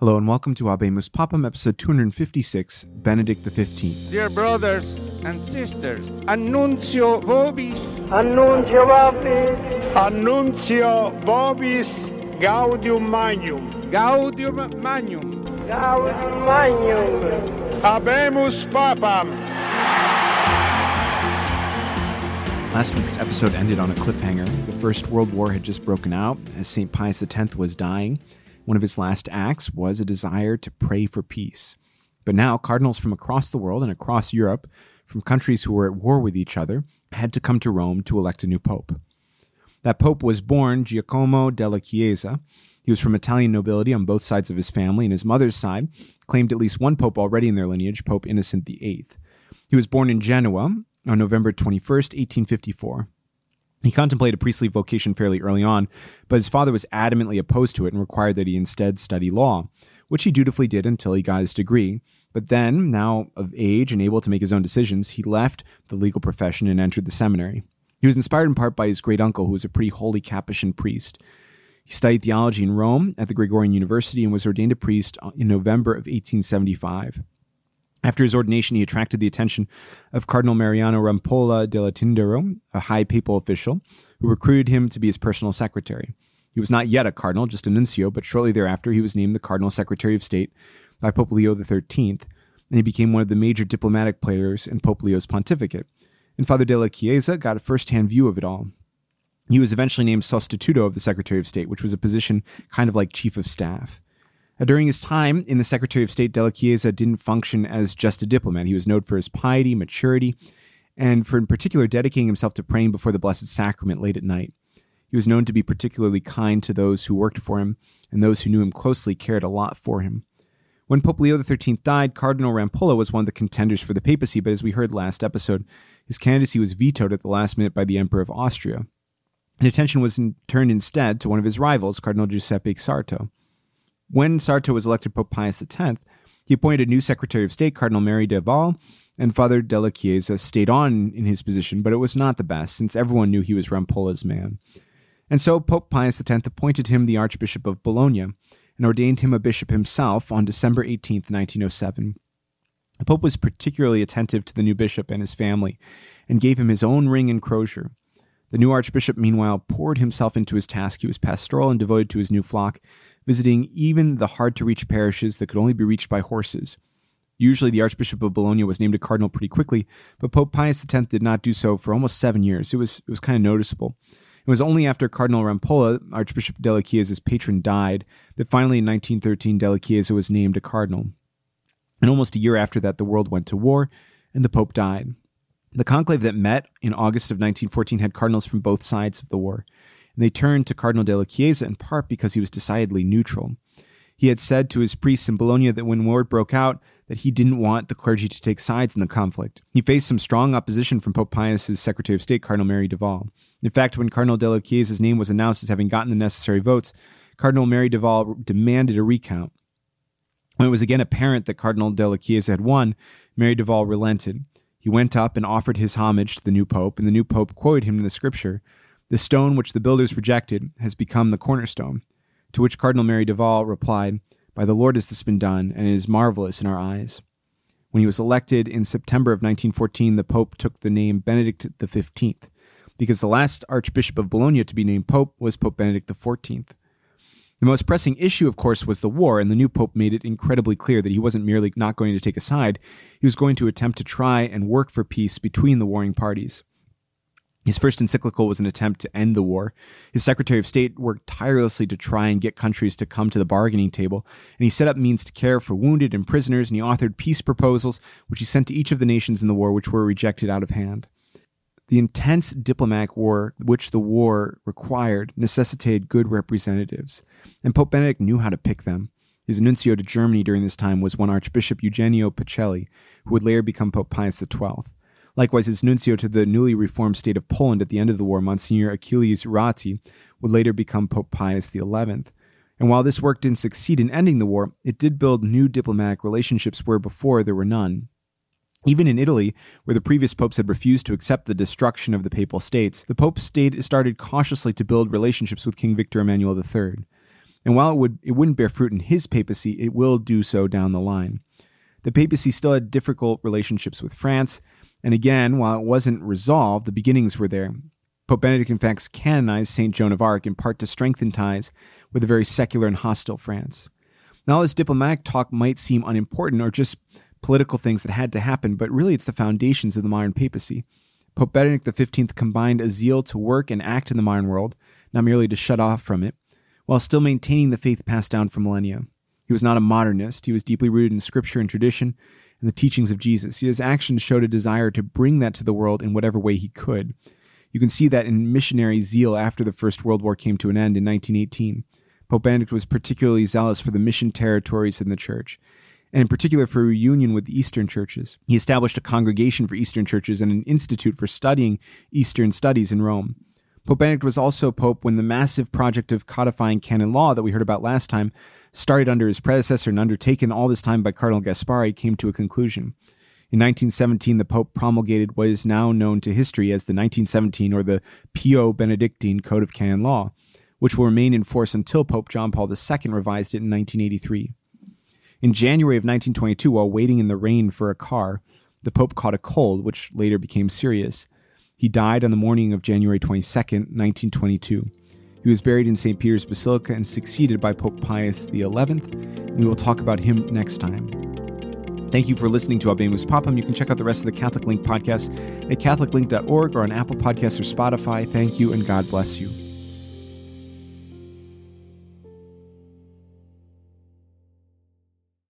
Hello and welcome to Habemus Papam, episode 256, Benedict XV. Dear brothers and sisters, annuncio vobis, Annuncio vobis, Annuncio vobis gaudium magnum. gaudium magnum. gaudium magnum. Habemus papam. Last week's episode ended on a cliffhanger. The First World War had just broken out as St. Pius X was dying. One of his last acts was a desire to pray for peace. But now, cardinals from across the world and across Europe, from countries who were at war with each other, had to come to Rome to elect a new pope. That pope was born Giacomo della Chiesa. He was from Italian nobility on both sides of his family, and his mother's side claimed at least one pope already in their lineage, Pope Innocent VIII. He was born in Genoa on November 21st, 1854. He contemplated priestly vocation fairly early on, but his father was adamantly opposed to it and required that he instead study law, which he dutifully did until he got his degree. But then, now of age and able to make his own decisions, he left the legal profession and entered the seminary. He was inspired in part by his great uncle, who was a pretty holy Capuchin priest. He studied theology in Rome at the Gregorian University and was ordained a priest in November of 1875. After his ordination, he attracted the attention of Cardinal Mariano Rampolla della Tindaro, a high papal official, who recruited him to be his personal secretary. He was not yet a cardinal, just a nuncio, but shortly thereafter he was named the Cardinal Secretary of State by Pope Leo XIII, and he became one of the major diplomatic players in Pope Leo's pontificate. And Father della Chiesa got a first-hand view of it all. He was eventually named Sostituto of the Secretary of State, which was a position kind of like Chief of Staff. Uh, During his time in the Secretary of State, Della Chiesa didn't function as just a diplomat. He was known for his piety, maturity, and for in particular dedicating himself to praying before the Blessed Sacrament late at night. He was known to be particularly kind to those who worked for him, and those who knew him closely cared a lot for him. When Pope Leo XIII died, Cardinal Rampolla was one of the contenders for the papacy, but as we heard last episode, his candidacy was vetoed at the last minute by the Emperor of Austria. And attention was in, turned instead to one of his rivals, Cardinal Giuseppe Sarto. When Sarto was elected Pope Pius X, he appointed a new Secretary of State, Cardinal Merry del Val, and Father della Chiesa stayed on in his position, but it was not the best, since everyone knew he was Rampolla's man. And so Pope Pius X appointed him the Archbishop of Bologna and ordained him a bishop himself on December 18, 1907. The Pope was particularly attentive to the new bishop and his family and gave him his own ring and crozier. The new archbishop, meanwhile, poured himself into his task. He was pastoral and devoted to his new flock, visiting even the hard to reach parishes that could only be reached by horses. Usually, the Archbishop of Bologna was named a cardinal pretty quickly, but Pope Pius X did not do so for almost seven years. It was, it was kind of noticeable. It was only after Cardinal Rampolla, Archbishop Della Chiesa's patron, died that finally in 1913 Della Chiesa was named a cardinal. And almost a year after that, the world went to war and the Pope died. The conclave that met in August of 1914 had cardinals from both sides of the war, and they turned to Cardinal della Chiesa in part because he was decidedly neutral. He had said to his priests in Bologna that when war broke out, that he didn't want the clergy to take sides in the conflict. He faced some strong opposition from Pope Pius's Secretary of State, Cardinal Merry del Val. In fact, when Cardinal della Chiesa's name was announced as having gotten the necessary votes, Cardinal Merry del Val demanded a recount. When it was again apparent that Cardinal della Chiesa had won, Merry del Val relented. He went up and offered his homage to the new pope, and the new pope quoted him in the scripture The stone which the builders rejected has become the cornerstone. To which Cardinal Merry del Val replied, By the Lord has this been done, and it is marvelous in our eyes. When he was elected in September of 1914, the pope took the name Benedict XV, because the last archbishop of Bologna to be named pope was Pope Benedict XIV. The most pressing issue, of course, was the war, and the new pope made it incredibly clear that he wasn't merely not going to take a side, he was going to attempt to try and work for peace between the warring parties. His first encyclical was an attempt to end the war. His Secretary of State worked tirelessly to try and get countries to come to the bargaining table, and he set up means to care for wounded and prisoners, and he authored peace proposals, which he sent to each of the nations in the war, which were rejected out of hand. The intense diplomatic war which the war required necessitated good representatives, and Pope Benedict knew how to pick them. His nuncio to Germany during this time was one Archbishop Eugenio Pacelli, who would later become Pope Pius XII. Likewise, his nuncio to the newly reformed state of Poland at the end of the war, Monsignor Achilles Ratti, would later become Pope Pius XI. And while this work didn't succeed in ending the war, it did build new diplomatic relationships where before there were none. Even in Italy, where the previous popes had refused to accept the destruction of the papal states, the pope stayed, started cautiously to build relationships with King Victor Emmanuel III. And while it, would, it wouldn't bear fruit in his papacy, it will do so down the line. The papacy still had difficult relationships with France, and again, while it wasn't resolved, the beginnings were there. Pope Benedict, in fact, canonized St. Joan of Arc in part to strengthen ties with a very secular and hostile France. Now, all this diplomatic talk might seem unimportant or just political things that had to happen, but really it's the foundations of the modern papacy. Pope Benedict XV combined a zeal to work and act in the modern world, not merely to shut off from it, while still maintaining the faith passed down for millennia. He was not a modernist, he was deeply rooted in scripture and tradition and the teachings of Jesus. His actions showed a desire to bring that to the world in whatever way he could. You can see that in missionary zeal after the First World War came to an end in 1918. Pope Benedict was particularly zealous for the mission territories in the church and in particular for reunion with the Eastern churches. He established a congregation for Eastern churches and an institute for studying Eastern studies in Rome. Pope Benedict was also Pope when the massive project of codifying canon law that we heard about last time, started under his predecessor and undertaken all this time by Cardinal Gasparri, came to a conclusion. In 1917, the Pope promulgated what is now known to history as the 1917 or the Pio Benedictine Code of Canon Law, which will remain in force until Pope John Paul II revised it in 1983. In January of 1922, while waiting in the rain for a car, the Pope caught a cold, which later became serious. He died on the morning of January 22, 1922. He was buried in St. Peter's Basilica and succeeded by Pope Pius XI, and we will talk about him next time. Thank you for listening to Habemus Papam. You can check out the rest of the Catholic Link podcast at catholiclink.org or on Apple Podcasts or Spotify. Thank you, and God bless you.